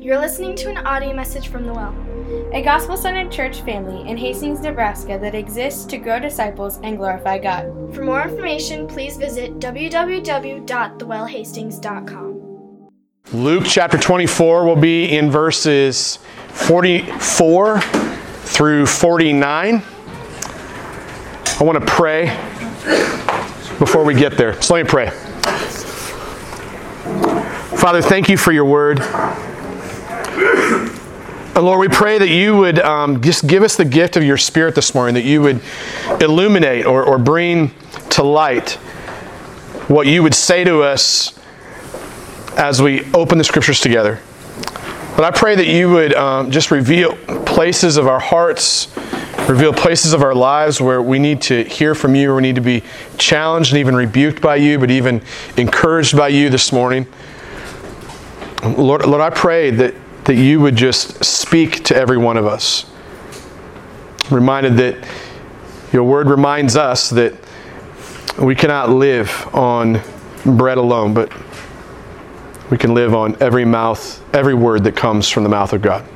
You're listening to an audio message from The Well, a gospel centered church family in Hastings, Nebraska that exists to grow disciples and glorify God. For more information, please visit www.thewellhastings.com. Luke chapter 24 will be in verses 44 through 49. I want to pray before we get there. So let me pray. Father, thank you for your word. And Lord, we pray that you would um, just give us the gift of your Spirit this morning, that you would illuminate or, or bring to light what you would say to us as we open the scriptures together. But I pray that you would um, just reveal places of our hearts, reveal places of our lives where we need to hear from you, where we need to be challenged and even rebuked by you, but even encouraged by you this morning. Lord, Lord, I pray that, that you would just speak to every one of us. Reminded that your word reminds us that we cannot live on bread alone, but we can live on every mouth, every word that comes from the mouth of God.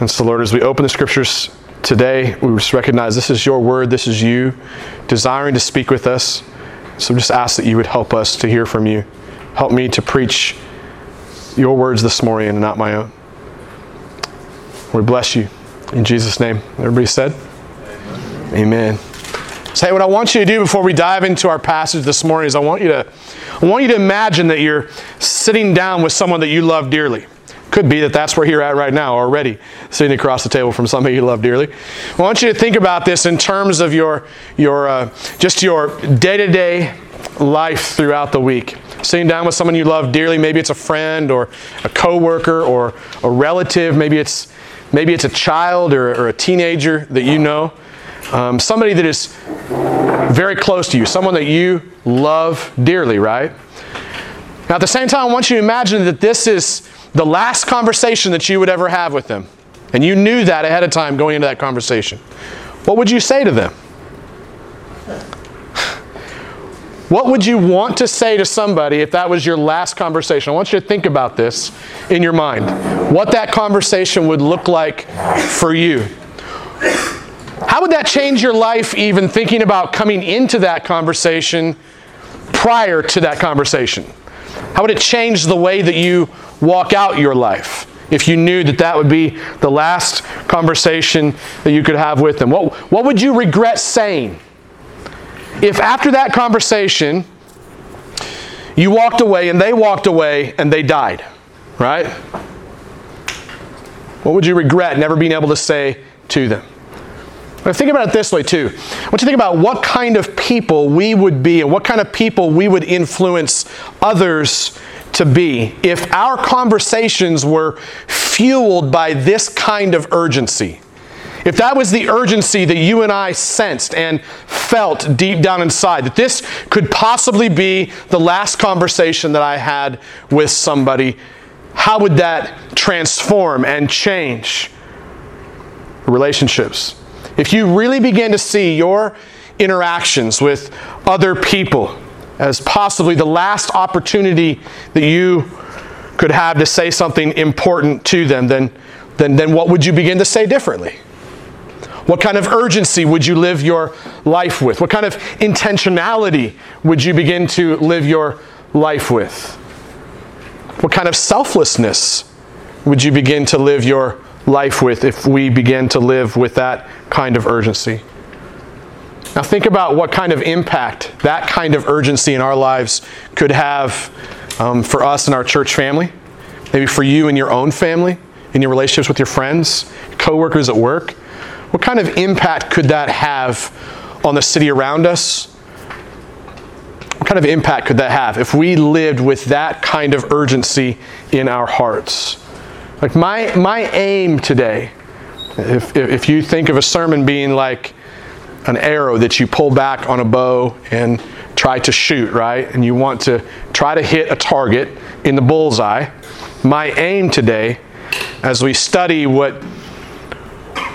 And so, Lord, as we open the scriptures today, we just recognize this is your word, this is you desiring to speak with us. So just ask that you would help us to hear from you. Help me to preach your words this morning and not my own. We bless you. In Jesus' name. Everybody said? Amen. So, hey, what I want you to do before we dive into our passage this morning is I want you to, I want you to imagine that you're sitting down with someone that you love dearly. Could be that that's where you're at right now already, sitting across the table from somebody you love dearly. I want you to think about this in terms of your, your uh, just your day-to-day life throughout the week. Sitting down with someone you love dearly, maybe it's a friend or a coworker or a relative, maybe it's maybe it's a child or, or a teenager that you know. Um, somebody that is very close to you, someone that you love dearly, right? Now, at the same time, I want you to imagine that this is the last conversation that you would ever have with them. And you knew that ahead of time going into that conversation. What would you say to them? What would you want to say to somebody if that was your last conversation? I want you to think about this in your mind. What that conversation would look like for you. How would that change your life, even thinking about coming into that conversation prior to that conversation? How would it change the way that you walk out your life if you knew that that would be the last conversation that you could have with them? What, what would you regret saying? If after that conversation, you walked away and they walked away and they died, right? What would you regret never being able to say to them? But think about it this way too. Want you think about what kind of people we would be and what kind of people we would influence others to be if our conversations were fueled by this kind of urgency. If that was the urgency that you and I sensed and felt deep down inside, that this could possibly be the last conversation that I had with somebody, how would that transform and change relationships? If you really begin to see your interactions with other people as possibly the last opportunity that you could have to say something important to them, then, then, then what would you begin to say differently? What kind of urgency would you live your life with? What kind of intentionality would you begin to live your life with? What kind of selflessness would you begin to live your life with if we begin to live with that kind of urgency? Now, think about what kind of impact that kind of urgency in our lives could have um, for us and our church family, maybe for you and your own family, in your relationships with your friends, coworkers at work. What kind of impact could that have on the city around us? What kind of impact could that have if we lived with that kind of urgency in our hearts? Like my, my aim today, if, if you think of a sermon being like an arrow that you pull back on a bow and try to shoot, right? And you want to try to hit a target in the bullseye. My aim today, as we study what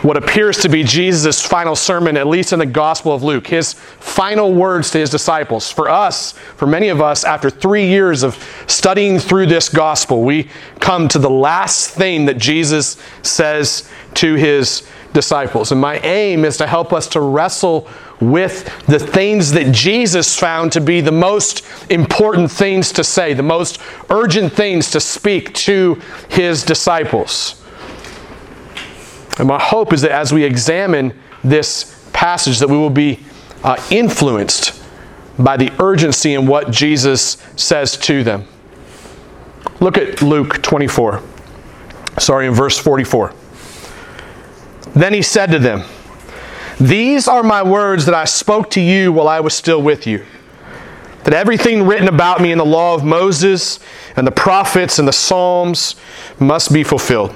what appears to be Jesus' final sermon, at least in the Gospel of Luke, his final words to his disciples. For us, for many of us, after three years of studying through this Gospel, we come to the last thing that Jesus says to his disciples. And my aim is to help us to wrestle with the things that Jesus found to be the most important things to say, the most urgent things to speak to his disciples. And my hope is that as we examine this passage that we will be uh, influenced by the urgency in what Jesus says to them. Look at Luke 24. Sorry, in verse 44. Then he said to them, These are my words that I spoke to you while I was still with you. That everything written about me in the law of Moses and the prophets and the Psalms must be fulfilled.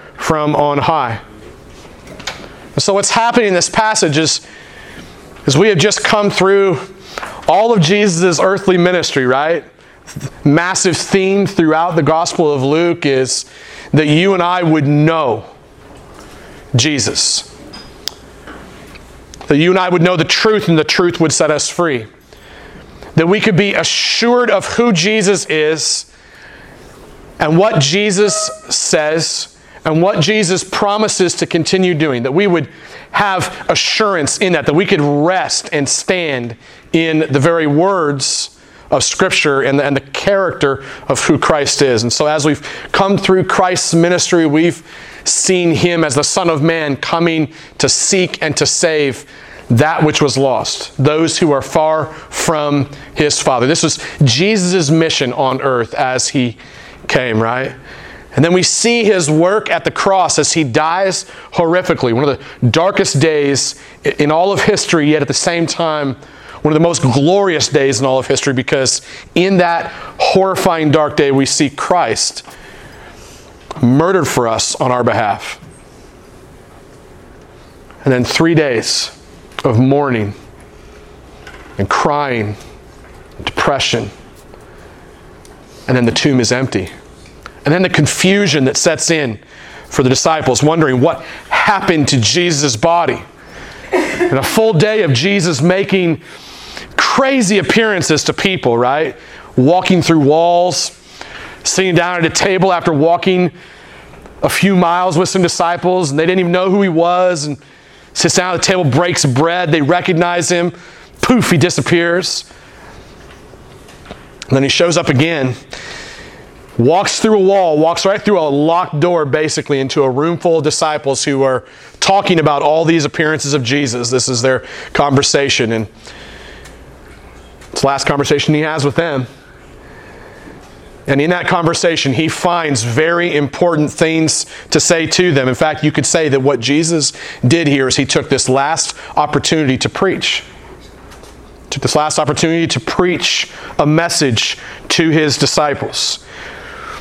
from on high. So, what's happening in this passage is, is we have just come through all of Jesus' earthly ministry, right? Massive theme throughout the Gospel of Luke is that you and I would know Jesus. That you and I would know the truth and the truth would set us free. That we could be assured of who Jesus is and what Jesus says and what Jesus promises to continue doing, that we would have assurance in that, that we could rest and stand in the very words of Scripture and the, and the character of who Christ is. And so, as we've come through Christ's ministry, we've seen Him as the Son of Man coming to seek and to save that which was lost, those who are far from His Father. This was Jesus' mission on earth as He came, right? And then we see his work at the cross as he dies horrifically, one of the darkest days in all of history, yet at the same time, one of the most glorious days in all of history because in that horrifying dark day, we see Christ murdered for us on our behalf. And then three days of mourning and crying, depression, and then the tomb is empty. And then the confusion that sets in for the disciples, wondering what happened to Jesus' body. And a full day of Jesus making crazy appearances to people, right? Walking through walls, sitting down at a table after walking a few miles with some disciples, and they didn't even know who he was, and sits down at the table, breaks bread, they recognize him, poof, he disappears. And then he shows up again walks through a wall, walks right through a locked door, basically, into a room full of disciples who are talking about all these appearances of Jesus. This is their conversation, and it's the last conversation he has with them. And in that conversation, he finds very important things to say to them. In fact, you could say that what Jesus did here is he took this last opportunity to preach. Took this last opportunity to preach a message to his disciples.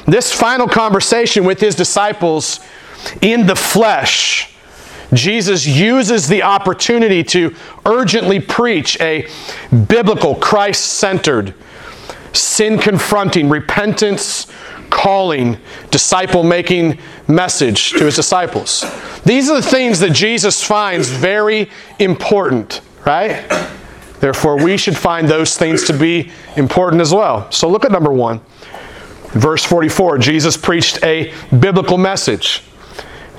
This final conversation with his disciples in the flesh, Jesus uses the opportunity to urgently preach a biblical, Christ centered, sin confronting, repentance calling, disciple making message to his disciples. These are the things that Jesus finds very important, right? Therefore, we should find those things to be important as well. So look at number one. Verse 44, Jesus preached a biblical message.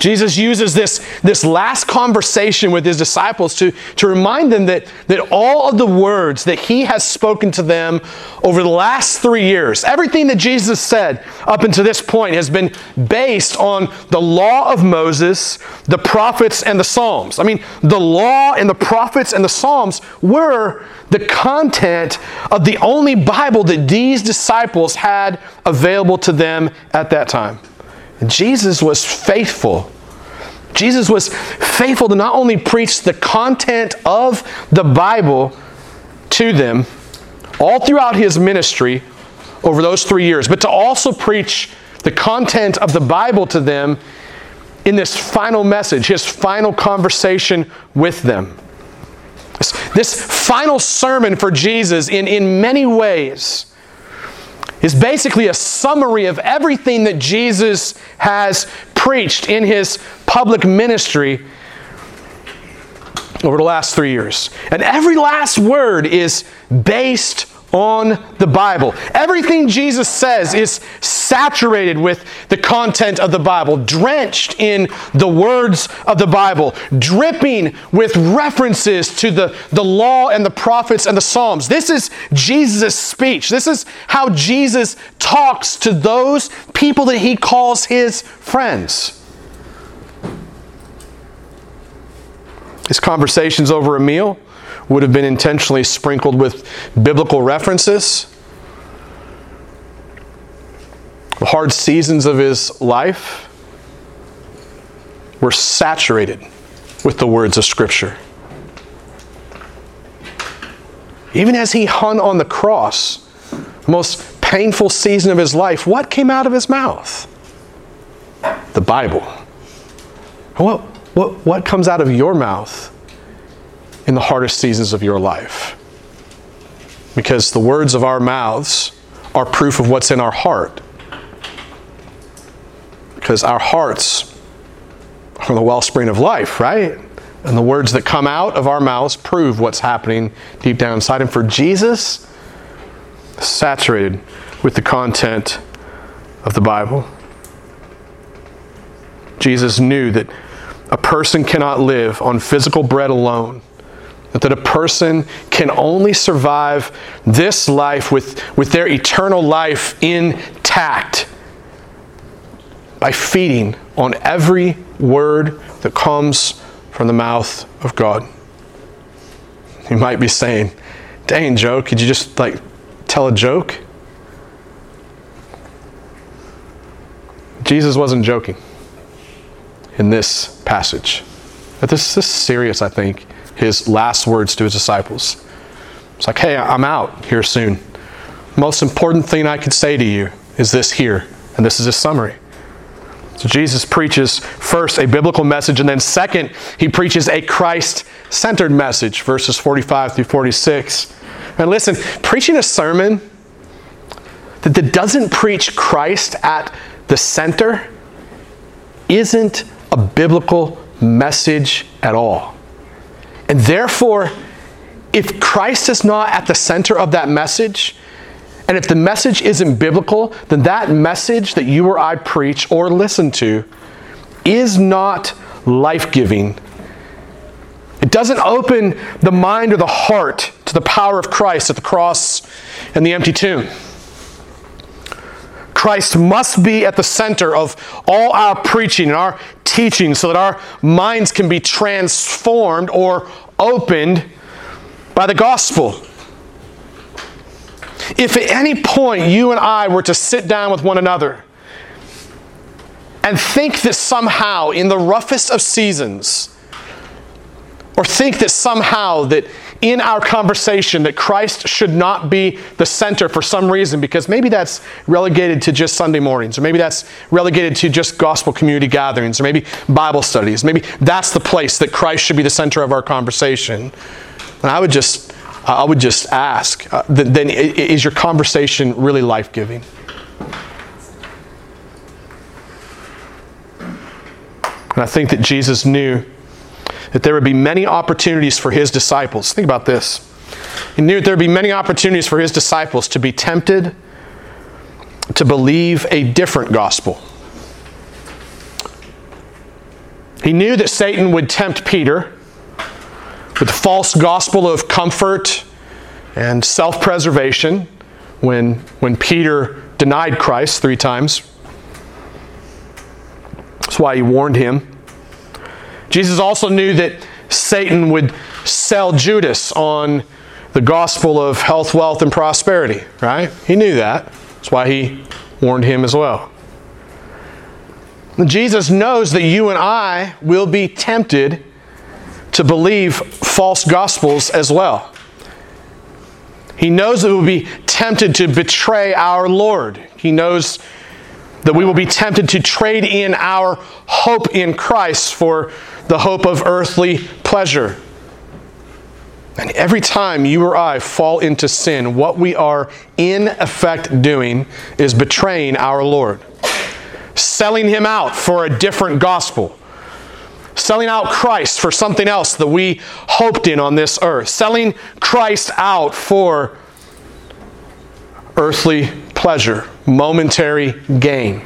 Jesus uses this, this last conversation with his disciples to, to remind them that, that all of the words that he has spoken to them over the last three years, everything that Jesus said up until this point has been based on the law of Moses, the prophets, and the Psalms. I mean, the law and the prophets and the Psalms were the content of the only Bible that these disciples had available to them at that time. Jesus was faithful Jesus was faithful to not only preach the content of the Bible to them all throughout his ministry over those three years, but to also preach the content of the Bible to them in this final message, his final conversation with them. This, final sermon for Jesus, in, in many ways, is basically a summary of everything that Jesus has preached in his public ministry over the last three years. And every last word is based on the Bible. Everything Jesus says is saturated with the content of the Bible, drenched in the words of the Bible, dripping with references to the, the law and the prophets and the Psalms. This is Jesus' speech. This is how Jesus talks to those people that he calls his friends. His conversations over a meal would have been intentionally sprinkled with biblical references. The hard seasons of his life were saturated with the words of Scripture. Even as he hung on the cross, the most painful season of his life, what came out of his mouth? The Bible. What, what, what comes out of your mouth in the hardest seasons of your life. Because the words of our mouths are proof of what's in our heart. Because our hearts are the wellspring of life, right? And the words that come out of our mouths prove what's happening deep down inside. And for Jesus, saturated with the content of the Bible. Jesus knew that a person cannot live on physical bread alone that a person can only survive this life with, with their eternal life intact by feeding on every word that comes from the mouth of God. You might be saying, dang, Joe, could you just like tell a joke? Jesus wasn't joking in this passage. This, this is serious, I think his last words to his disciples. It's like, hey, I'm out here soon. Most important thing I could say to you is this here, and this is a summary. So Jesus preaches first a biblical message, and then second, he preaches a Christ centered message, verses 45 through 46. And listen, preaching a sermon that, that doesn't preach Christ at the center isn't a biblical message at all. And therefore, if Christ is not at the center of that message, and if the message isn't biblical, then that message that you or I preach or listen to is not life giving. It doesn't open the mind or the heart to the power of Christ at the cross and the empty tomb. Christ must be at the center of all our preaching and our teaching so that our minds can be transformed or opened by the gospel. If at any point you and I were to sit down with one another and think that somehow in the roughest of seasons, or think that somehow that in our conversation that Christ should not be the center for some reason because maybe that's relegated to just Sunday mornings or maybe that's relegated to just gospel community gatherings or maybe Bible studies. Maybe that's the place that Christ should be the center of our conversation. And I would just I would just ask uh, then is your conversation really life-giving? And I think that Jesus knew that there would be many opportunities for his disciples. Think about this. He knew that there would be many opportunities for his disciples to be tempted to believe a different gospel. He knew that Satan would tempt Peter with the false gospel of comfort and self preservation when, when Peter denied Christ three times. That's why he warned him Jesus also knew that Satan would sell Judas on the gospel of health, wealth, and prosperity, right? He knew that. That's why he warned him as well. Jesus knows that you and I will be tempted to believe false gospels as well. He knows that we'll be tempted to betray our Lord. He knows that we will be tempted to trade in our hope in Christ for the hope of earthly pleasure. And every time you or I fall into sin, what we are in effect doing is betraying our Lord, selling him out for a different gospel, selling out Christ for something else that we hoped in on this earth, selling Christ out for earthly pleasure, momentary gain.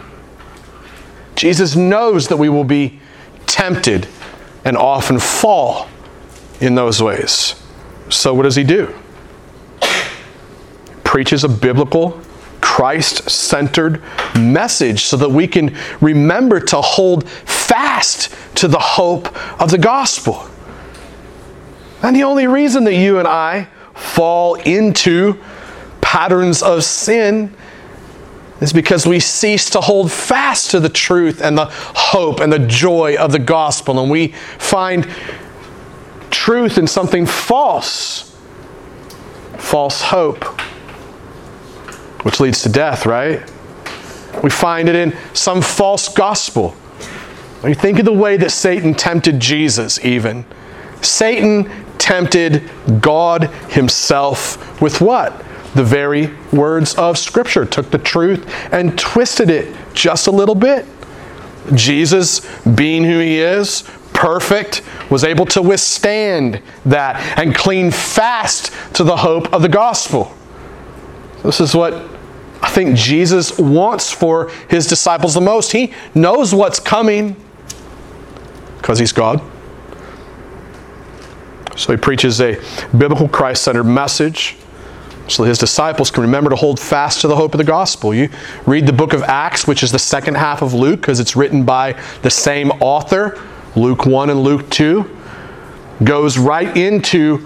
Jesus knows that we will be tempted and often fall in those ways. So, what does he do? Preaches a biblical, Christ centered message so that we can remember to hold fast to the hope of the gospel. And the only reason that you and I fall into patterns of sin is because we cease to hold fast to the truth and the hope and the joy of the gospel, and we find truth in something false. False hope, which leads to death, right? We find it in some false gospel. When you think of the way that Satan tempted Jesus, even. Satan tempted God Himself with what? The very words of Scripture. Took the truth and twisted it just a little bit. Jesus, being who He is, perfect, was able to withstand that and cling fast to the hope of the gospel. This is what I think Jesus wants for his disciples the most. He knows what's coming because he's God. So he preaches a biblical Christ centered message so his disciples can remember to hold fast to the hope of the gospel. You read the book of Acts, which is the second half of Luke, because it's written by the same author. Luke 1 and Luke 2, goes right into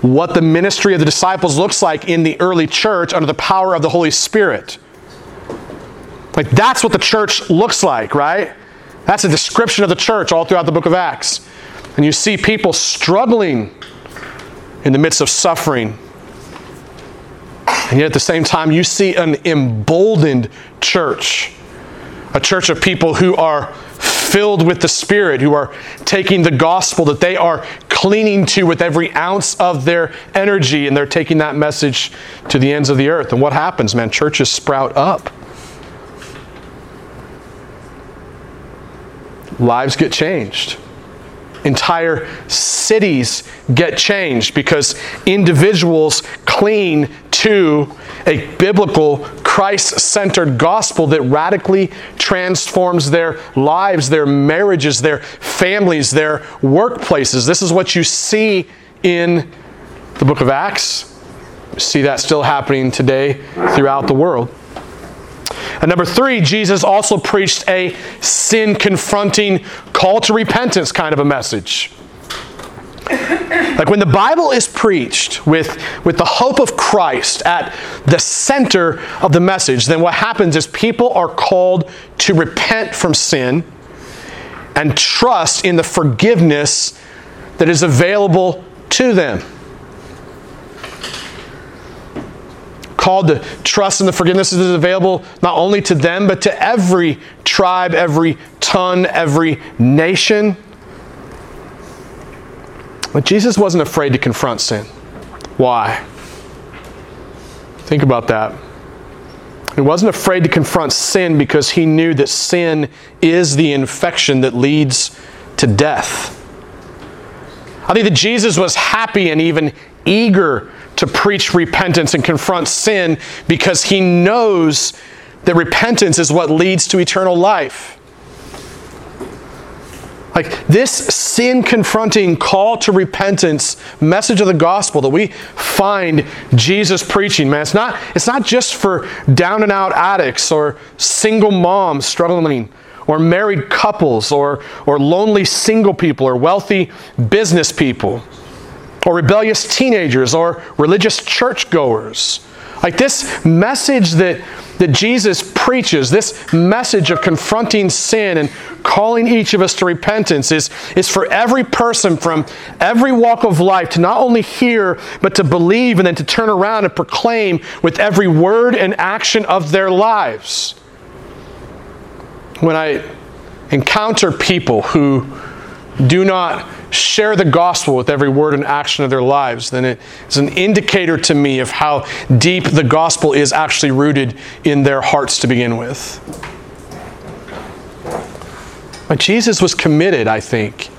what the ministry of the disciples looks like in the early church under the power of the Holy Spirit. Like, that's what the church looks like, right? That's a description of the church all throughout the book of Acts. And you see people struggling in the midst of suffering. And yet at the same time, you see an emboldened church. A church of people who are filled with the Spirit, who are taking the gospel that they are clinging to with every ounce of their energy, and they're taking that message to the ends of the earth. And what happens, man? Churches sprout up. Lives get changed. Entire cities get changed because individuals cling to a biblical, Christ centered gospel that radically transforms their lives, their marriages, their families, their workplaces. This is what you see in the book of Acts. See that still happening today throughout the world. And number three, Jesus also preached a sin confronting call to repentance kind of a message. Like when the Bible is preached with, with the hope of Christ at the center of the message, then what happens is people are called to repent from sin and trust in the forgiveness that is available to them. Called to trust in the forgiveness that is available not only to them, but to every tribe, every tongue, every nation. But Jesus wasn't afraid to confront sin. Why? Think about that. He wasn't afraid to confront sin because he knew that sin is the infection that leads to death. I think that Jesus was happy and even eager to preach repentance and confront sin because he knows that repentance is what leads to eternal life. Like this sin confronting call to repentance message of the gospel that we find Jesus preaching, man, it's not, it's not just for down and out addicts or single moms struggling or married couples or, or lonely single people or wealthy business people or rebellious teenagers or religious churchgoers. Like this message that, that Jesus preaches, this message of confronting sin and calling each of us to repentance, is, is for every person from every walk of life to not only hear, but to believe and then to turn around and proclaim with every word and action of their lives. When I encounter people who do not share the gospel with every word and action of their lives, then it is an indicator to me of how deep the gospel is actually rooted in their hearts to begin with. But Jesus was committed, I think,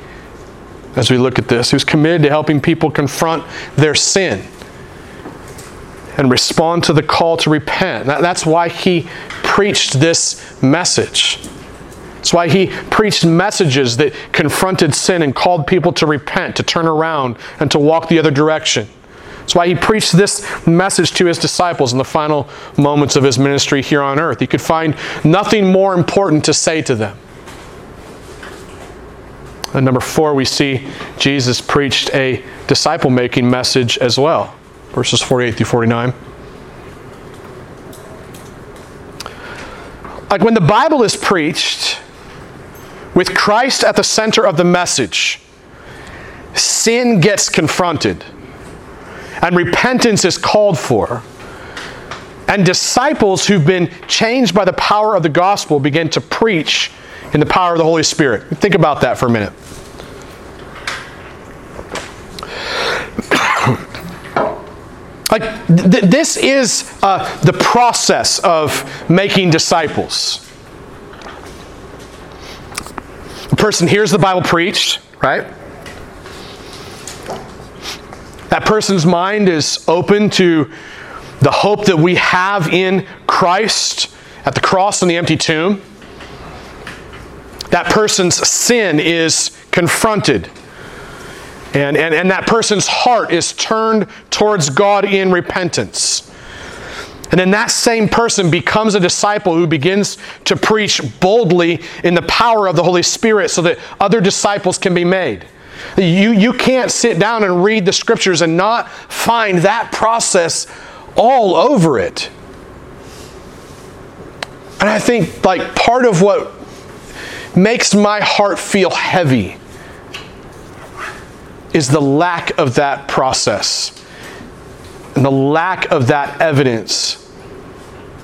as we look at this. He was committed to helping people confront their sin and respond to the call to repent. That's why he preached this message. That's why he preached messages that confronted sin and called people to repent, to turn around, and to walk the other direction. That's why he preached this message to his disciples in the final moments of his ministry here on earth. He could find nothing more important to say to them. And number four, we see Jesus preached a disciple making message as well. Verses 48 through 49. Like when the Bible is preached, with Christ at the center of the message, sin gets confronted and repentance is called for. And disciples who've been changed by the power of the gospel begin to preach in the power of the Holy Spirit. Think about that for a minute. like th- this is uh, the process of making disciples. The person hears the Bible preached, right? That person's mind is open to the hope that we have in Christ at the cross and the empty tomb. That person's sin is confronted. And, and, and that person's heart is turned towards God in repentance. And then that same person becomes a disciple who begins to preach boldly in the power of the Holy Spirit so that other disciples can be made. You, you can't sit down and read the scriptures and not find that process all over it. And I think, like, part of what makes my heart feel heavy is the lack of that process and the lack of that evidence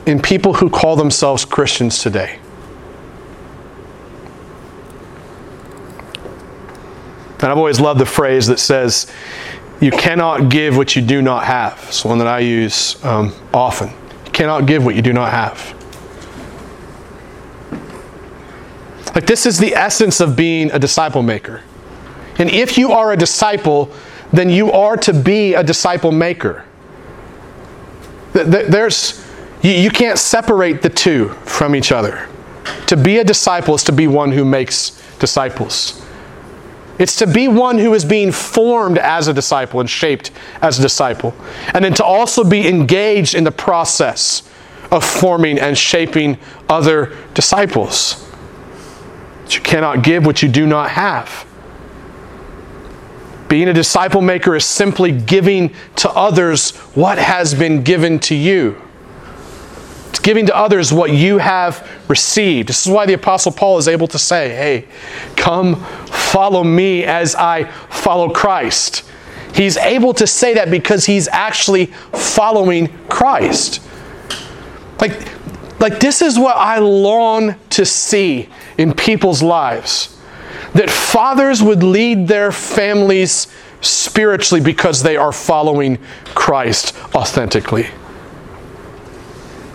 in people who call themselves Christians today. And I've always loved the phrase that says, You cannot give what you do not have. It's one that I use um, often. You cannot give what you do not have. Like, this is the essence of being a disciple maker. And if you are a disciple, then you are to be a disciple maker. There's, you, can't separate the two from each other. To be a disciple is to be one who makes disciples. It's to be one who is being formed as a disciple and shaped as a disciple. And then to also be engaged in the process of forming and shaping other disciples. But you cannot give what you do not have. Being a disciple maker is simply giving to others what has been given to you. It's giving to others what you have received. This is why the Apostle Paul is able to say, Hey, come follow me as I follow Christ. He's able to say that because he's actually following Christ. Like, like this is what I long to see in people's lives that fathers would lead their families spiritually because they are following Christ authentically.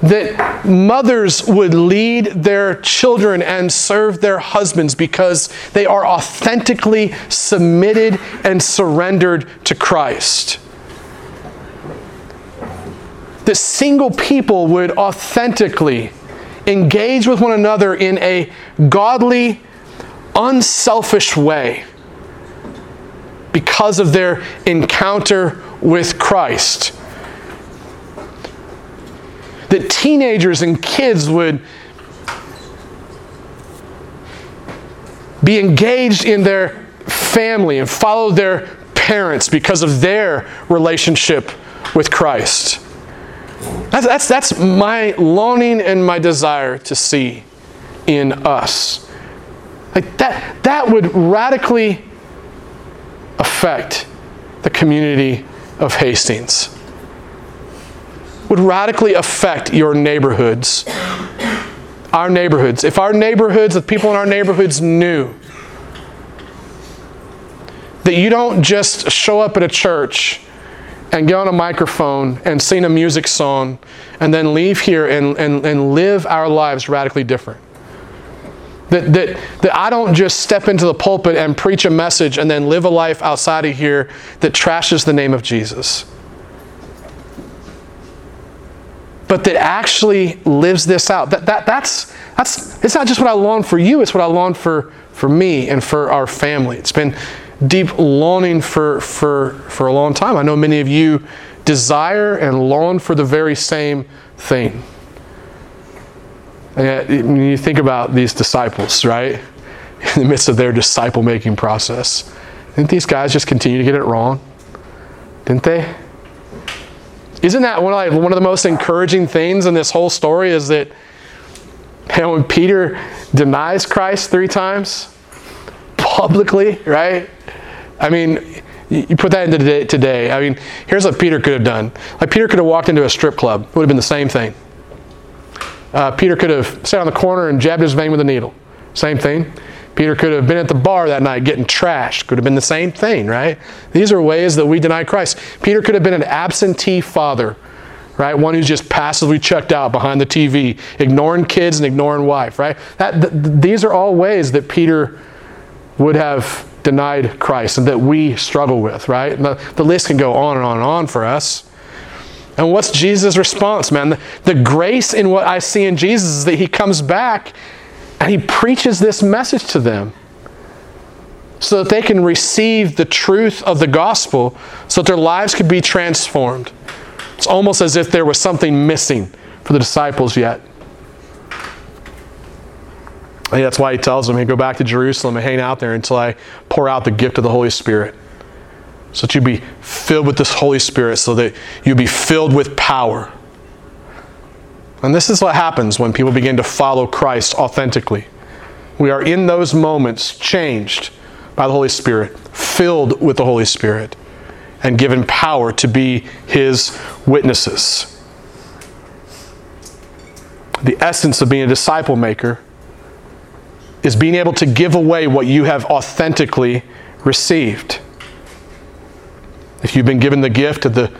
That mothers would lead their children and serve their husbands because they are authentically submitted and surrendered to Christ. That single people would authentically engage with one another in a godly unselfish way because of their encounter with Christ. That teenagers and kids would be engaged in their family and follow their parents because of their relationship with Christ. That's, that's, that's my longing and my desire to see in us. Like that, that would radically affect the community of Hastings. Would radically affect your neighborhoods. Our neighborhoods. If our neighborhoods, the people in our neighborhoods knew that you don't just show up at a church and get on a microphone and sing a music song and then leave here and, and, and live our lives radically different. That, that, that I don't just step into the pulpit and preach a message and then live a life outside of here that trashes the name of Jesus. But that actually lives this out. That, that, that's, that's, it's not just what I long for you, it's what I long for, for me and for our family. It's been deep longing for, for, for a long time. I know many of you desire and long for the very same thing. When you think about these disciples, right? In the midst of their disciple making process, didn't these guys just continue to get it wrong? Didn't they? Isn't that one of, like, one of the most encouraging things in this whole story is that you know, when Peter denies Christ three times publicly, right? I mean, you put that into today. I mean, here's what Peter could have done. Like Peter could have walked into a strip club. It would have been the same thing. Uh, Peter could have sat on the corner and jabbed his vein with a needle. Same thing. Peter could have been at the bar that night getting trashed. Could have been the same thing, right? These are ways that we deny Christ. Peter could have been an absentee father, right? One who's just passively checked out behind the TV, ignoring kids and ignoring wife, right? That, th- these are all ways that Peter would have denied Christ and that we struggle with, right? The, the, list can go on and on and on for us. And what's Jesus' response, man? The, the grace in what I see in Jesus is that he comes back and he preaches this message to them so that they can receive the truth of the gospel so that their lives could be transformed. It's almost as if there was something missing for the disciples yet. I think that's why he tells them, hey, go back to Jerusalem and hang out there until I pour out the gift of the Holy Spirit. So that you be filled with this Holy Spirit, so that you be filled with power. And this is what happens when people begin to follow Christ authentically. We are in those moments changed by the Holy Spirit, filled with the Holy Spirit, and given power to be His witnesses. The essence of being a disciple maker is being able to give away what you have authentically received. If you've been given the gift of the,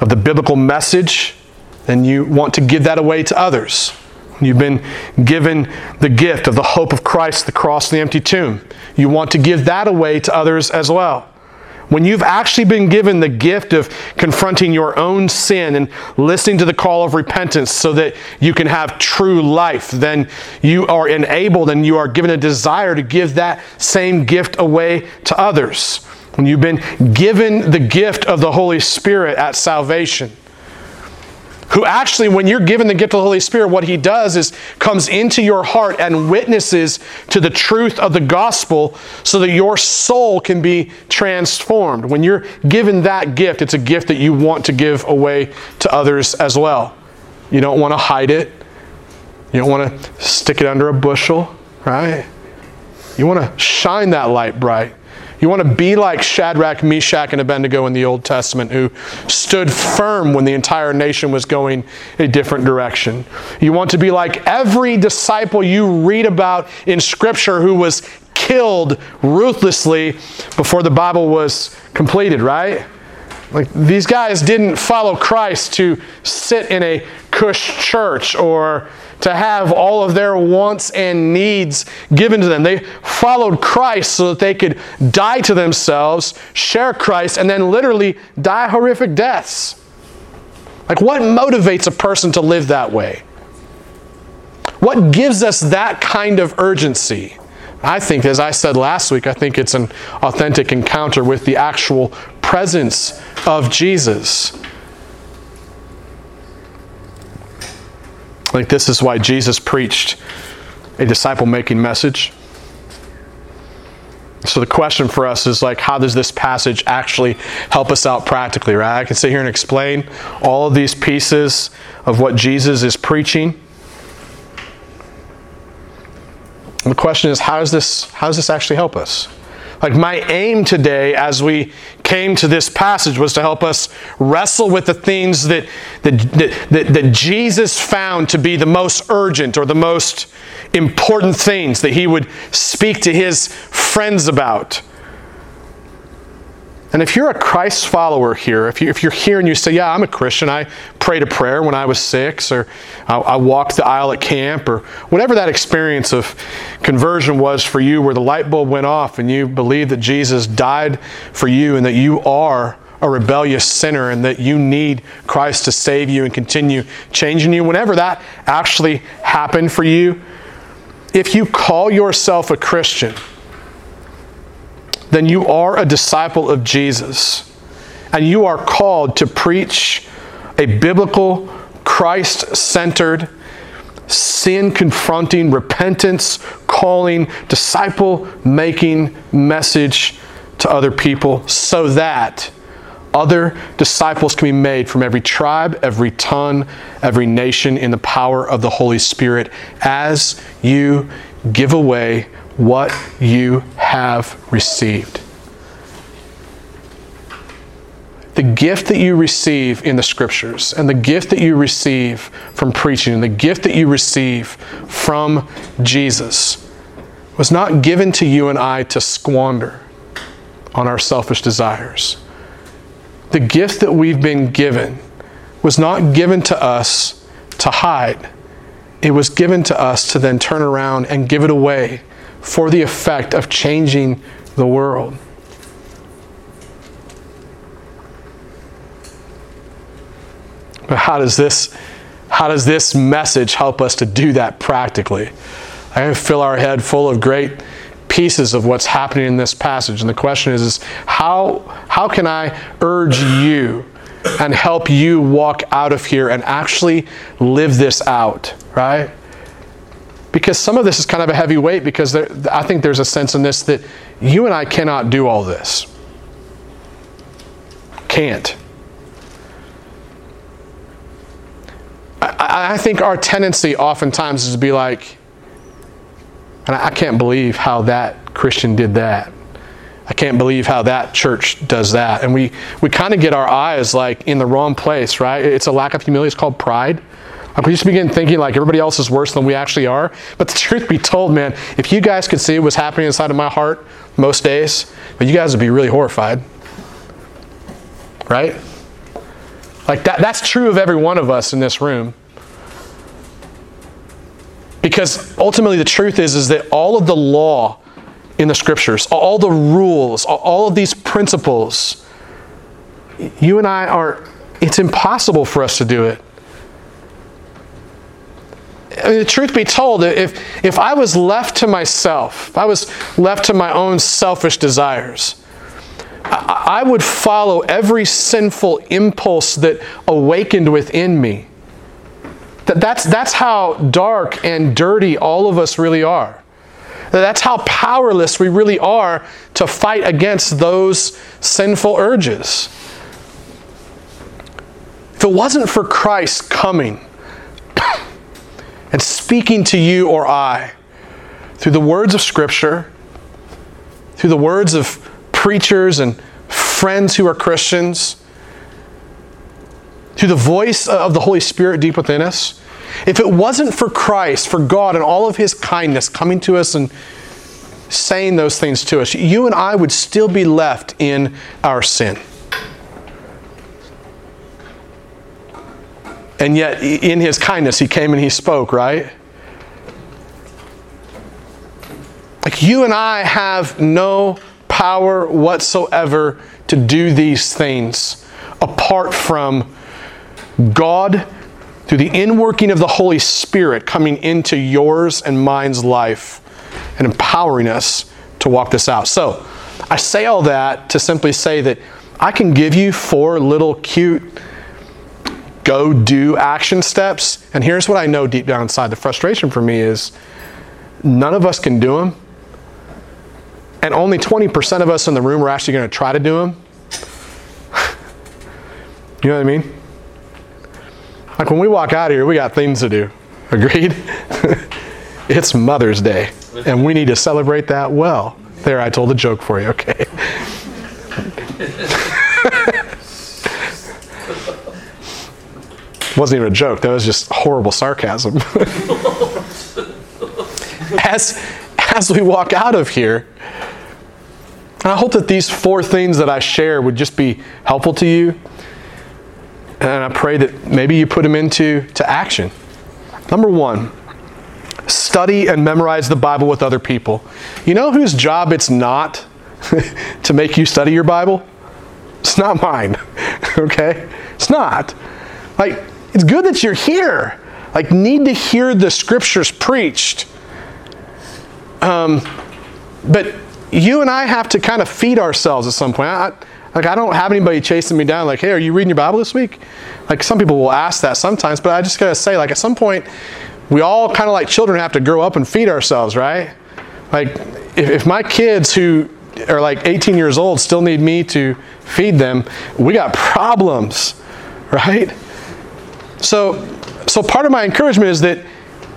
of the biblical message, then you want to give that away to others. You've been given the gift of the hope of Christ, the cross, the empty tomb. You want to give that away to others as well. When you've actually been given the gift of confronting your own sin and listening to the call of repentance so that you can have true life, then you are enabled and you are given a desire to give that same gift away to others. When you've been given the gift of the Holy Spirit at salvation, who actually, when you're given the gift of the Holy Spirit, what he does is comes into your heart and witnesses to the truth of the gospel so that your soul can be transformed. When you're given that gift, it's a gift that you want to give away to others as well. You don't want to hide it, you don't want to stick it under a bushel, right? You want to shine that light bright. You want to be like Shadrach, Meshach, and Abednego in the Old Testament, who stood firm when the entire nation was going a different direction. You want to be like every disciple you read about in Scripture who was killed ruthlessly before the Bible was completed, right? Like these guys didn't follow Christ to sit in a cush church or to have all of their wants and needs given to them. They followed Christ so that they could die to themselves, share Christ, and then literally die horrific deaths. Like, what motivates a person to live that way? What gives us that kind of urgency? I think, as I said last week, I think it's an authentic encounter with the actual presence of Jesus. Like, this is why Jesus preached a disciple making message. So the question for us is like, how does this passage actually help us out practically, right? I can sit here and explain all of these pieces of what Jesus is preaching. The question is, how does this how does this actually help us? Like my aim today as we came to this passage was to help us wrestle with the things that, that, that, that, Jesus found to be the most urgent or the most important things that he would speak to his friends about. And if you're a Christ follower here, if, you, if you're here and you say, Yeah, I'm a Christian, I prayed a prayer when I was six, or I, I walked the aisle at camp, or whatever that experience of conversion was for you, where the light bulb went off and you believe that Jesus died for you and that you are a rebellious sinner and that you need Christ to save you and continue changing you, whenever that actually happened for you, if you call yourself a Christian, then you are a disciple of Jesus. And you are called to preach a biblical, Christ centered, sin confronting, repentance calling, disciple making message to other people so that other disciples can be made from every tribe, every tongue, every nation in the power of the Holy Spirit as you give away what you have received. The gift that you receive in the scriptures, and the gift that you receive from preaching, and the gift that you receive from Jesus was not given to you and I to squander on our selfish desires. The gift that we've been given was not given to us to hide. It was given to us to then turn around and give it away for the effect of changing the world. But how does this how does this message help us to do that practically? I can fill our head full of great pieces of what's happening in this passage. And the question is, is how, how can I urge you and help you walk out of here and actually live this out, right? Because some of this is kind of a heavy weight because there, I think there's a sense in this that you and I cannot do all this. Can't. I, I think our tendency oftentimes is to be like, and I, can't believe how that Christian did that. I can't believe how that church does that. And we, we kind of get our eyes like in the wrong place, right? It's a lack of humility. It's called pride. Uh, we just begin thinking like everybody else is worse than we actually are. But the truth be told, man, if you guys could see what's happening inside of my heart most days, you guys would be really horrified. Right? Like that, that's true of every one of us in this room. Because ultimately the truth is, is that all of the law in the scriptures, all the rules, all of these principles, you and I are, it's impossible for us to do it. I mean, the truth be told, if, if I was left to myself, if I was left to my own selfish desires, I, I would follow every sinful impulse that awakened within me. That, that's, that's how dark and dirty all of us really are. That's how powerless we really are to fight against those sinful urges. If it wasn't for Christ coming, and speaking to you or I through the words of Scripture, through the words of preachers and friends who are Christians, through the voice of the Holy Spirit deep within us. If it wasn't for Christ, for God, and all of His kindness coming to us and saying those things to us, you and I would still be left in our sin. And yet, in his kindness, he came and he spoke, right? Like you and I have no power whatsoever to do these things apart from God through the inworking of the Holy Spirit coming into yours and mine's life and empowering us to walk this out. So, I say all that to simply say that I can give you four little cute go do action steps. And here's what I know deep down inside the frustration for me is none of us can do them. and only 20% of us in the room are actually going to try to do them. you know what I mean? Like when we walk out of here, we got things to do. Agreed? it's Mother's Day, and we need to celebrate that well. There, I told a joke for you, okay? wasn't even a joke, that was just horrible sarcasm. as, as we walk out of here, I hope that these four things that I share would just be helpful to you. And I pray that maybe you put them into to action. Number one, study and memorize the Bible with other people. You know whose job it's not to make you study your Bible? It's not mine. okay? It's not. Like, it's good that you're here. Like, need to hear the scriptures preached. Um, but you and I have to kind of feed ourselves at some point. I, like, I don't have anybody chasing me down, like, hey, are you reading your Bible this week? Like, some people will ask that sometimes, but I just got to say, like, at some point, we all kind of like children have to grow up and feed ourselves, right? Like, if, if my kids who are like 18 years old still need me to feed them, we got problems, right? So, so part of my encouragement is that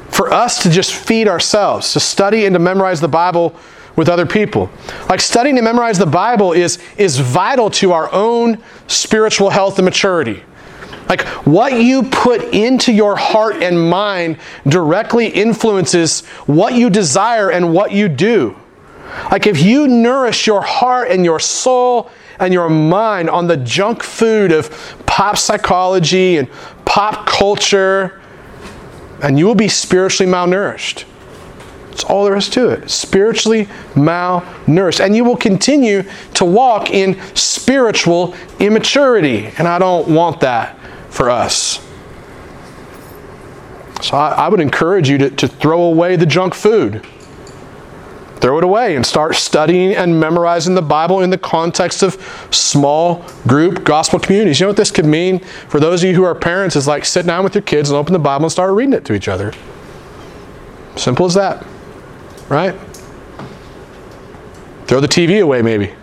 for us to just feed ourselves, to study and to memorize the Bible with other people. Like studying and memorize the Bible is, is vital to our own spiritual health and maturity. Like what you put into your heart and mind directly influences what you desire and what you do. Like if you nourish your heart and your soul and your mind on the junk food of pop psychology and pop culture, and you will be spiritually malnourished. That's all there is to it. Spiritually malnourished. And you will continue to walk in spiritual immaturity. And I don't want that for us. So I, I would encourage you to, to throw away the junk food. Throw it away and start studying and memorizing the Bible in the context of small group gospel communities. You know what this could mean for those of you who are parents is like sit down with your kids and open the Bible and start reading it to each other. Simple as that. Right? Throw the TV away maybe.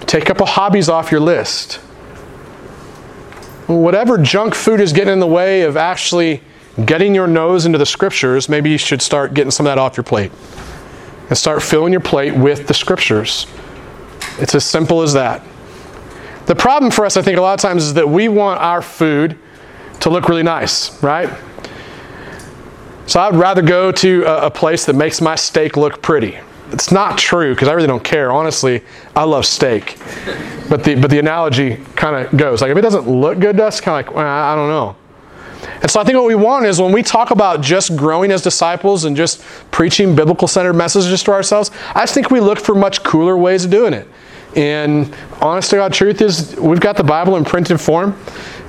Take a couple hobbies off your list. Whatever junk food is getting in the way of actually getting your nose into the scriptures, maybe you should start getting some of that off your plate. And start filling your plate with the scriptures. It's as simple as that. The problem for us, I think, a lot of times is that we want our food to look really nice, right? So I'd rather go to a, place that makes my steak look pretty. It's not true because I really don't care. Honestly, I love steak. But the, but the analogy kind of goes like if it doesn't look good to us, kind of like, well, I don't know. And so I think what we want is when we talk about just growing as disciples and just preaching biblical centered messages to ourselves, I just think we look for much cooler ways of doing it. And honest to God, truth is, we've got the Bible in printed form,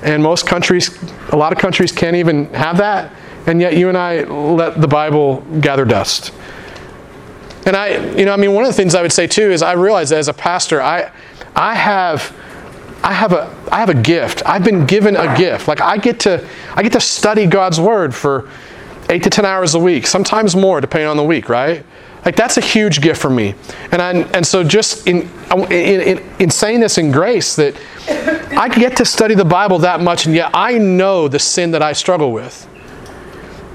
and most countries, a lot of countries can't even have that, and yet you and I let the Bible gather dust. And I, you know, I mean, one of the things I would say too is I realize that as a pastor, I, I have I have a I have a gift. I've been given a gift. Like I get to I get to study God's word for 8 to 10 hours a week, sometimes more depending on the week, right? Like that's a huge gift for me. And I, and so just in, in, in, in saying this in grace that I get to study the Bible that much and yet I know the sin that I struggle with.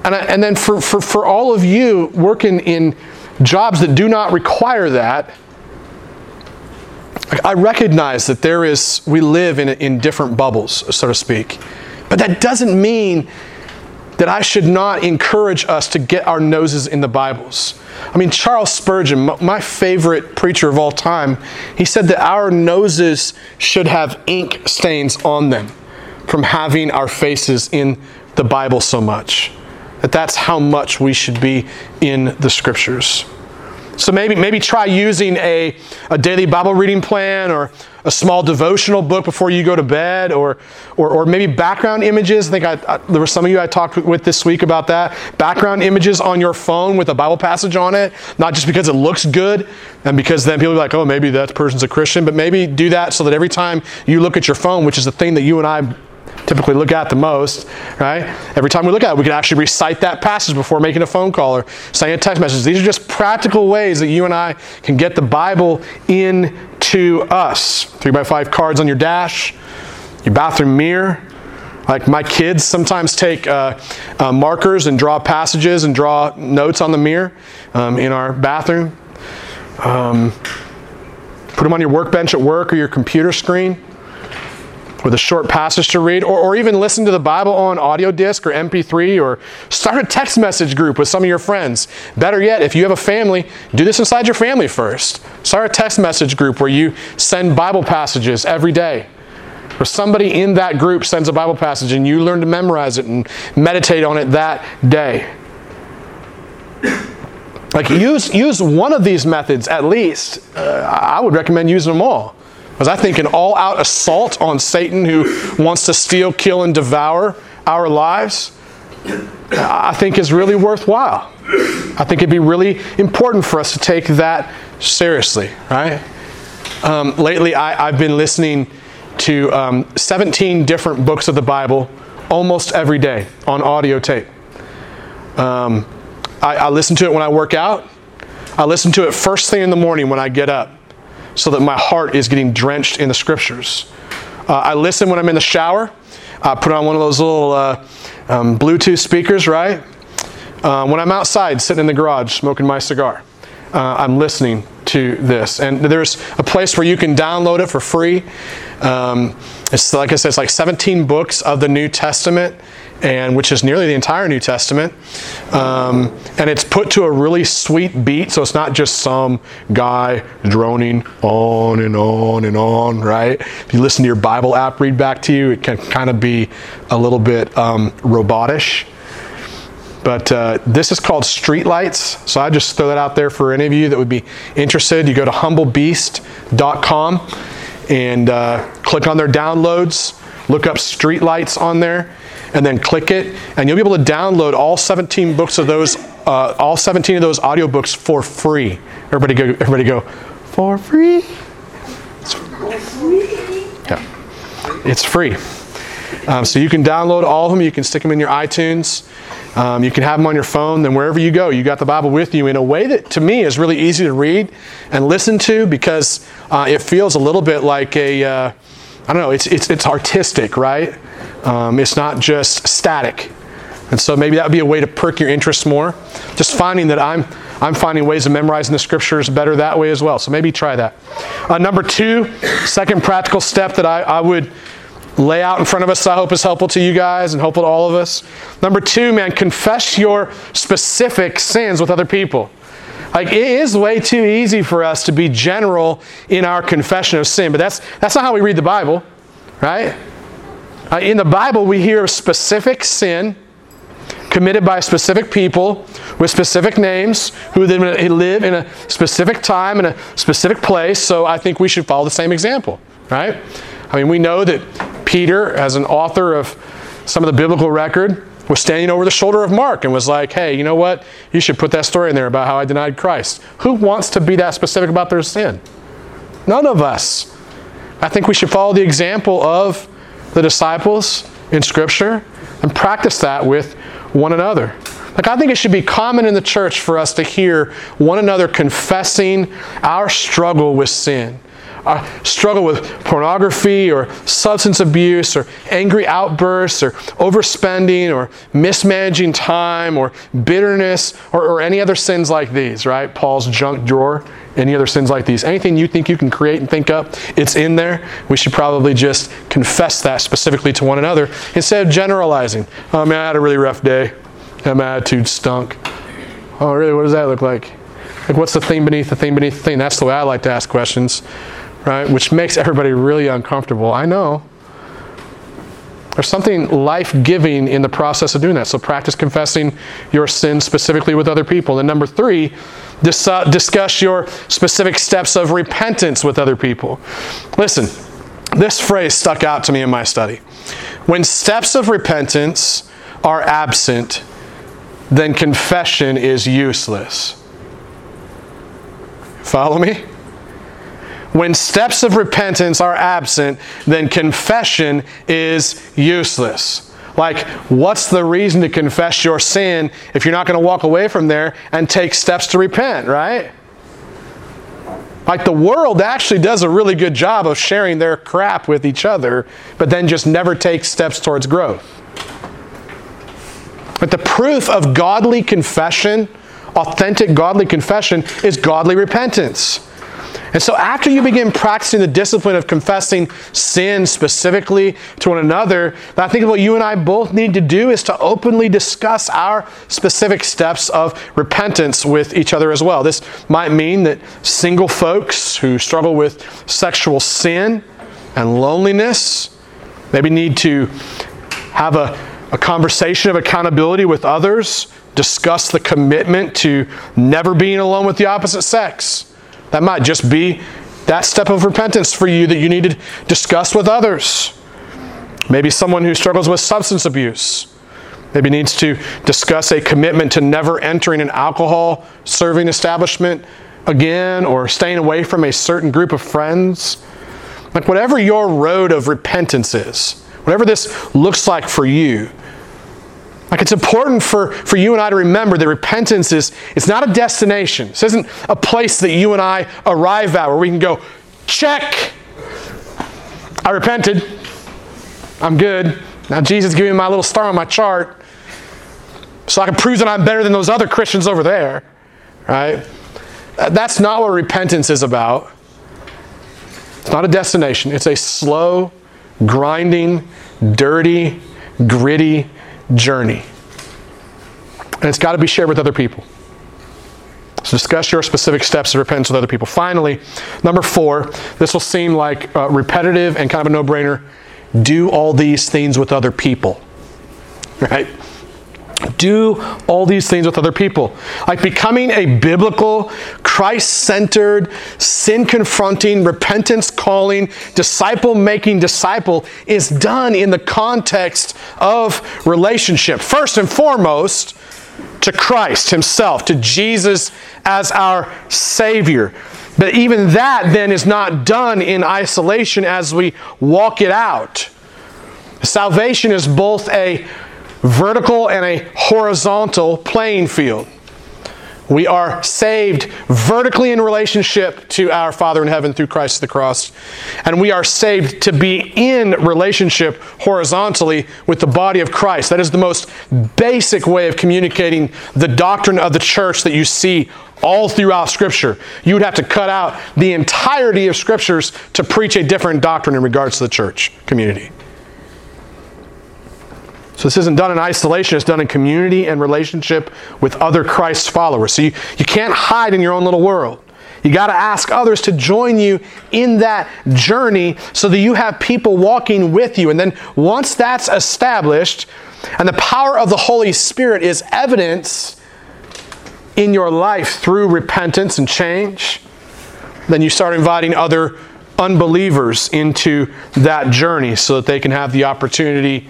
And, I, and then for, for, for all of you working in jobs that do not require that, I recognize that there is, we live in, in different bubbles, so to speak. But that doesn't mean that I should not encourage us to get our noses in the Bibles. I mean, Charles Spurgeon, my favorite preacher of all time, he said that our noses should have ink stains on them from having our faces in the Bible so much. That that's how much we should be in the scriptures. So maybe, maybe try using a, a daily Bible reading plan or a small devotional book before you go to bed or, or, or maybe background images. I think I, I, there were some of you I talked with this week about that. Background images on your phone with a Bible passage on it, not just because it looks good and because then people be like, oh, maybe that person's a Christian, but maybe do that so that every time you look at your phone, which is the thing that you and I typically look at the most, right? Every time we look at it, we can actually recite that passage before making a phone call or sending a text message. These are just practical ways that you and I can get the Bible into us. Three by five cards on your dash, your bathroom mirror. Like my kids sometimes take uh, uh, markers and draw passages and draw notes on the mirror um, in our bathroom. Um, put them on your workbench at work or your computer screen with a short passage to read, or, or even listen to the Bible on audio disc or MP3, or start a text message group with some of your friends. Better yet, if you have a family, do this inside your family first. Start a text message group where you send Bible passages every day. Or somebody in that group sends a Bible passage and you learn to memorize it and meditate on it that day. Like use use one of these methods at least. Uh, I would recommend using them all. Because I think an all out assault on Satan who wants to steal, kill, and devour our lives, I think is really worthwhile. I think it'd be really important for us to take that seriously, right? Um, lately, I, have been listening to um, 17 different books of the Bible almost every day on audio tape. Um, I, I listen to it when I work out. I listen to it first thing in the morning when I get up so that my heart is getting drenched in the scriptures. Uh, I listen when I'm in the shower. I put on one of those little uh, um, Bluetooth speakers, right? Uh, when I'm outside sitting in the garage smoking my cigar, uh, I'm listening to this. And there's a place where you can download it for free. Um, it's like I said, it's like 17 books of the New Testament and which is nearly the entire New Testament. Um, and it's put to a really sweet beat, so it's not just some guy droning on and on and on, right? If you listen to your Bible app read back to you, it can kind of be a little bit um, robotish. But uh, this is called Streetlights. So I just throw that out there for any of you that would be interested. You go to humblebeast.com and uh, click on their downloads. Look up Streetlights on there and then click it, and you'll be able to download all 17 books of those, uh, all 17 of those audiobooks for free. Everybody go, everybody go, for free? Free. Yeah, it's free. Um, so you can download all of them. You can stick them in your iTunes. Um, you can have them on your phone. Then wherever you go, you got the Bible with you in a way that to me is really easy to read and listen to because uh, it feels a little bit like a uh, I don't know. It's it's it's artistic, right? Um, it's not just static. And so maybe that would be a way to perk your interest more. Just finding that I'm, I'm finding ways of memorizing the scriptures better that way as well. So maybe try that. Uh, number two, second practical step that I, I would lay out in front of us, I hope is helpful to you guys and helpful to all of us. Number two, man, confess your specific sins with other people. Like it is way too easy for us to be general in our confession of sin, but that's that's not how we read the Bible, right? Uh, in the Bible, we hear of specific sin committed by specific people with specific names who then live in a specific time in a specific place. So I think we should follow the same example, right? I mean, we know that Peter, as an author of some of the biblical record, was standing over the shoulder of Mark and was like, hey, you know what? You should put that story in there about how I denied Christ. Who wants to be that specific about their sin? None of us. I think we should follow the example of the disciples in Scripture and practice that with one another. Like, I think it should be common in the church for us to hear one another confessing our struggle with sin, our struggle with pornography or substance abuse or angry outbursts or overspending or mismanaging time or bitterness or, or any other sins like these, right? Paul's junk drawer any other sins like these. Anything you think you can create and think up, it's in there. We should probably just confess that specifically to one another instead of generalizing. Oh man, I had a really rough day. My attitude stunk. Oh, really? What does that look like? Like, what's the thing beneath the thing beneath the thing? That's the way I like to ask questions, right? Which makes everybody really uncomfortable. I know. There's something life giving in the process of doing that. So practice confessing your sins specifically with other people. And number three, dis- uh, discuss your specific steps of repentance with other people. Listen, this phrase stuck out to me in my study. When steps of repentance are absent, then confession is useless. Follow me? When steps of repentance are absent, then confession is useless. Like, what's the reason to confess your sin if you're not going to walk away from there and take steps to repent, right? Like, the world actually does a really good job of sharing their crap with each other, but then just never takes steps towards growth. But the proof of godly confession, authentic godly confession, is godly repentance. And so, after you begin practicing the discipline of confessing sin specifically to one another, I think what you and I both need to do is to openly discuss our specific steps of repentance with each other as well. This might mean that single folks who struggle with sexual sin and loneliness maybe need to have a, a conversation of accountability with others, discuss the commitment to never being alone with the opposite sex that might just be that step of repentance for you that you need to discuss with others. Maybe someone who struggles with substance abuse. Maybe needs to discuss a commitment to never entering an alcohol serving establishment again or staying away from a certain group of friends. Like, whatever your road of repentance is, whatever this looks like for you, like it's important for, for you and I to remember that repentance is it's not a destination. This isn't a place that you and I arrive at where we can go, check. I repented. I'm good. Now Jesus giving me my little star on my chart. So I can prove that I'm better than those other Christians over there. Right? That's not what repentance is about. It's not a destination. It's a slow, grinding, dirty, gritty journey. And it's got to be shared with other people. So discuss your specific steps of repentance with other people. Finally, number four, this will seem like uh, repetitive and kind of a no brainer. Do all these things with other people. Right? Do all these things with other people. Like becoming a biblical, Christ centered, sin confronting, repentance calling, disciple making disciple is done in the context of relationship. First and foremost, to Christ Himself, to Jesus as our Savior. But even that then is not done in isolation as we walk it out. Salvation is both a vertical and a horizontal playing field. We are saved vertically in relationship to our Father in heaven through Christ the cross. And we are saved to be in relationship horizontally with the body of Christ. That is the most basic way of communicating the doctrine of the church that you see all throughout Scripture. You would have to cut out the entirety of Scriptures to preach a different doctrine in regards to the church community. So this isn't done in isolation, it's done in community and relationship with other Christ followers. So you, you can't hide in your own little world. You got to ask others to join you in that journey so that you have people walking with you. And then once that's established, and the power of the Holy Spirit is evidence in your life through repentance and change, then you start inviting other unbelievers into that journey so that they can have the opportunity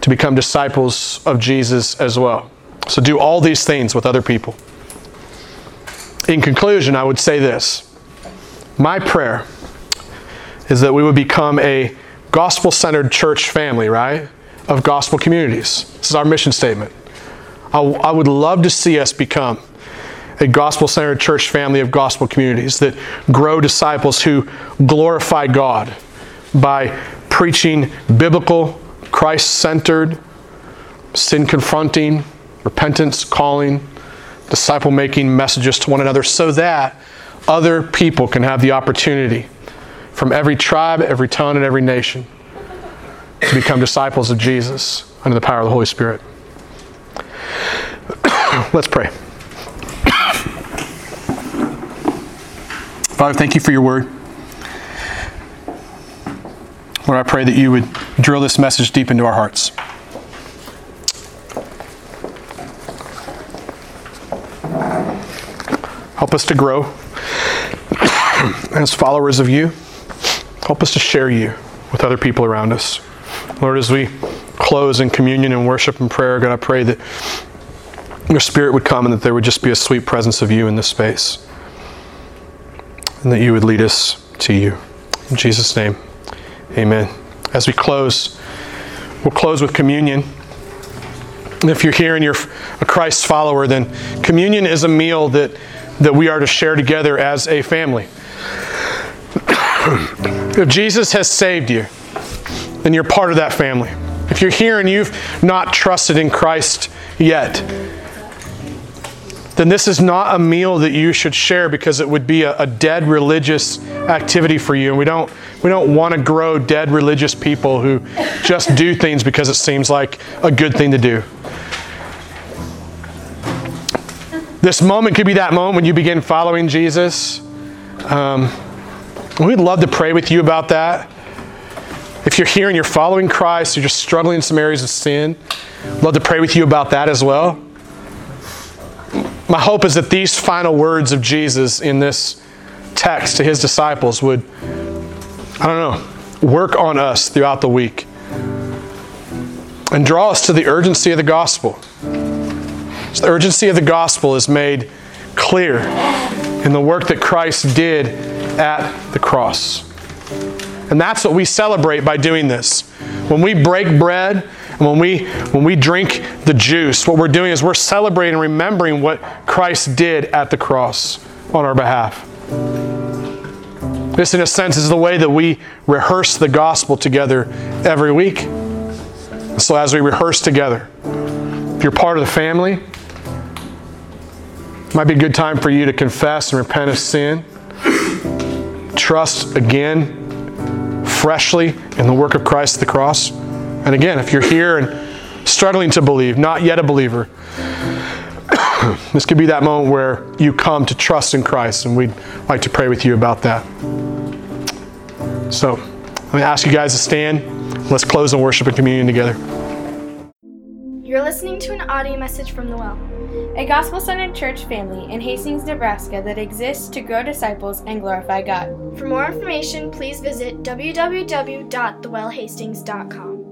to become disciples of Jesus as well. So do all these things with other people. In conclusion, I would say this my prayer is that we would become a gospel centered church family, right? Of gospel communities. This is our mission statement. I, would love to see us become a gospel centered church family of gospel communities that grow disciples who glorify God by preaching biblical Christ centered, sin confronting, repentance calling, disciple making messages to one another so that other people can have the opportunity from every tribe, every tongue, and every nation to become disciples of Jesus under the power of the Holy Spirit. Let's pray. Father, thank you for your word. Lord, I pray that you would drill this message deep into our hearts. Help us to grow as followers of you. Help us to share you with other people around us. Lord, as we close in communion and worship and prayer, God, I pray that your spirit would come and that there would just be a sweet presence of you in this space. and that you would lead us to you. In Jesus' name, amen. As we close, we'll close with communion. And if you're here and you're a Christ follower, then communion is a meal that, that we are to share together as a family. if Jesus has saved you, then you're part of that family. If you're here and you've not trusted in Christ yet, then this is not a meal that you should share because it would be a, a dead religious activity for you. And we don't, we don't want to grow dead religious people who just do things because it seems like a good thing to do. This moment could be that moment when you begin following Jesus. Um, we'd love to pray with you about that. If you're here and you're following Christ, you're just struggling in some areas of sin, love to pray with you about that as well. My hope is that these final words of Jesus in this text to his disciples would, I don't know, work on us throughout the week and draw us to the urgency of the gospel. So the urgency of the gospel is made clear in the work that Christ did at the cross. And that's what we celebrate by doing this. When we break bread and when we when we drink the juice, what we're doing is we're celebrating remembering what Christ did at the cross on our behalf. This, in a sense, is the way that we rehearse the gospel together every week. So, as we rehearse together, if you're part of the family, it might be a good time for you to confess and repent of sin. Trust again, freshly, in the work of Christ at the cross. And again, if you're here and struggling to believe, not yet a believer, this could be that moment where you come to trust in Christ, and we'd like to pray with you about that. So, let me ask you guys to stand. Let's close in worship and communion together. You're listening to an audio message from the Well. a gospel centered church family in Hastings, Nebraska that exists to grow disciples and glorify God. For more information, please visit www.thewellhastings.com.